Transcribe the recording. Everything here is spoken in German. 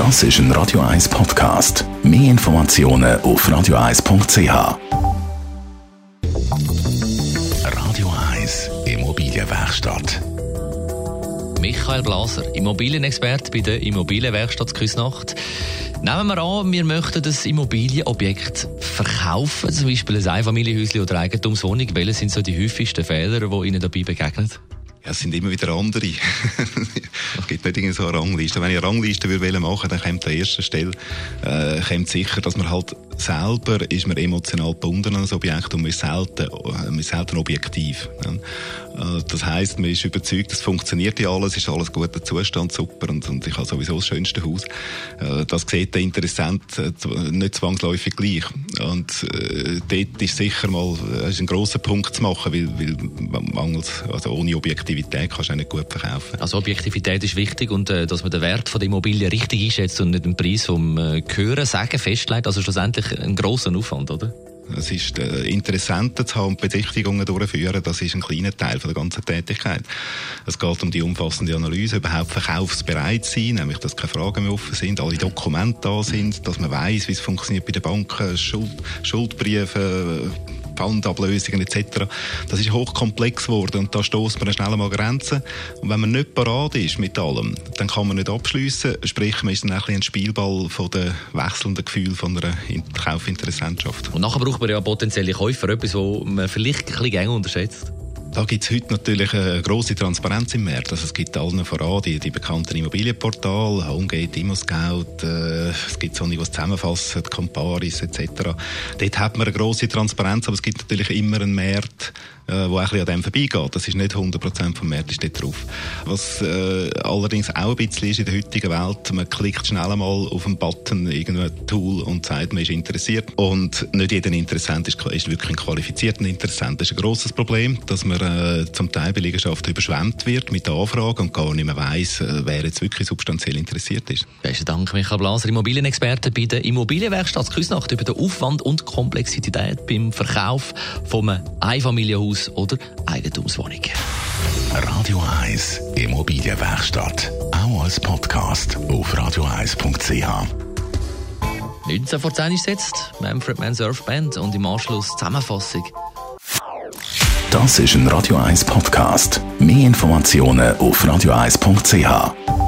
Das ist ein Radio 1 Podcast. Mehr Informationen auf radio1.ch. Radio 1 Immobilienwerkstatt. Michael Blaser, Immobilienexperte bei der Immobilienwerkstatt Küsnacht. Nehmen wir an, wir möchten das Immobilienobjekt verkaufen, zum Beispiel ein Einfamilienhäuschen oder Eigentumswohnung. Welche sind so die häufigsten Fehler, die Ihnen dabei begegnen? Ja, es sind immer wieder andere. es gibt nicht irgendwie so eine Rangliste. Wenn ich eine Rangliste würde machen dann kommt an erster Stelle äh, kommt sicher, dass man halt selber ist man emotional gebunden an das Objekt und man ist selten, man ist selten objektiv. Äh, das heisst, man ist überzeugt, es funktioniert ja alles, ist alles guter Zustand, super und, und ich habe sowieso das schönste Haus. Äh, das sieht der Interessent äh, nicht zwangsläufig gleich. Und äh, dort ist sicher mal ist ein grosser Punkt zu machen, weil, weil mangels, also ohne Objektivität kannst du auch nicht gut verkaufen. Also Objektivität ist wichtig und äh, dass man den Wert von der Immobilie richtig einschätzt und nicht den Preis vom äh, Hören, Sagen festlegt. Also schlussendlich ein grosser Aufwand, oder? Es ist äh, Interessenten zu haben Besichtigungen durchführen, das ist ein kleiner Teil der ganzen Tätigkeit. Es geht um die umfassende Analyse, überhaupt verkaufsbereit sein, nämlich dass keine Fragen mehr offen sind, alle Dokumente da sind, dass man weiß, wie es funktioniert bei den Banken, Schuld, Schuldbriefe, Pfandablösungen etc. Das ist hochkomplex geworden und da stoßt man schnell mal Grenzen. Und wenn man nicht parat ist mit allem, dann kann man nicht abschließen. Sprich, man ist dann ein, ein Spielball von den wechselnden Gefühlen von einer Kaufinteressentschaft. Und nachher braucht man ja potenzielle Käufer, etwas, was man vielleicht ein bisschen unterschätzt. Da gibt es heute natürlich eine grosse Transparenz im Markt. Also es gibt allen voran die, die bekannten Immobilienportale, Homegate, ImmoScout, äh, es gibt so die zusammenfassen, Comparis etc. Dort hat man eine grosse Transparenz, aber es gibt natürlich immer einen Markt, äh, wo ein bisschen an dem vorbeigeht. Das ist nicht 100% vom Markt ist dort drauf. Was äh, allerdings auch ein bisschen ist in der heutigen Welt, man klickt schnell mal auf einen Button, irgendein Tool und sagt, man ist interessiert. Und nicht jeder Interessent ist, ist wirklich ein qualifizierter Interessent. Das ist ein grosses Problem, dass man äh, zum Teil bei Liegenschaften überschwemmt wird mit Anfragen und gar nicht mehr weiss, äh, wer jetzt wirklich substanziell interessiert ist. Besten Dank, Michael Blaser, Immobilienexperte bei der Immobilienwerkstatt Küsnacht über den Aufwand und Komplexität beim Verkauf von einem Einfamilienhaus Haus oder Eigentumswohnung. Radio 1 Immobilienwerkstatt. Auch als Podcast auf radio1.ch. 19 vor 10 ist jetzt Manfred Mann Surf Band und im Anschluss Zusammenfassung. Das ist ein Radio 1 Podcast. Mehr Informationen auf radio1.ch.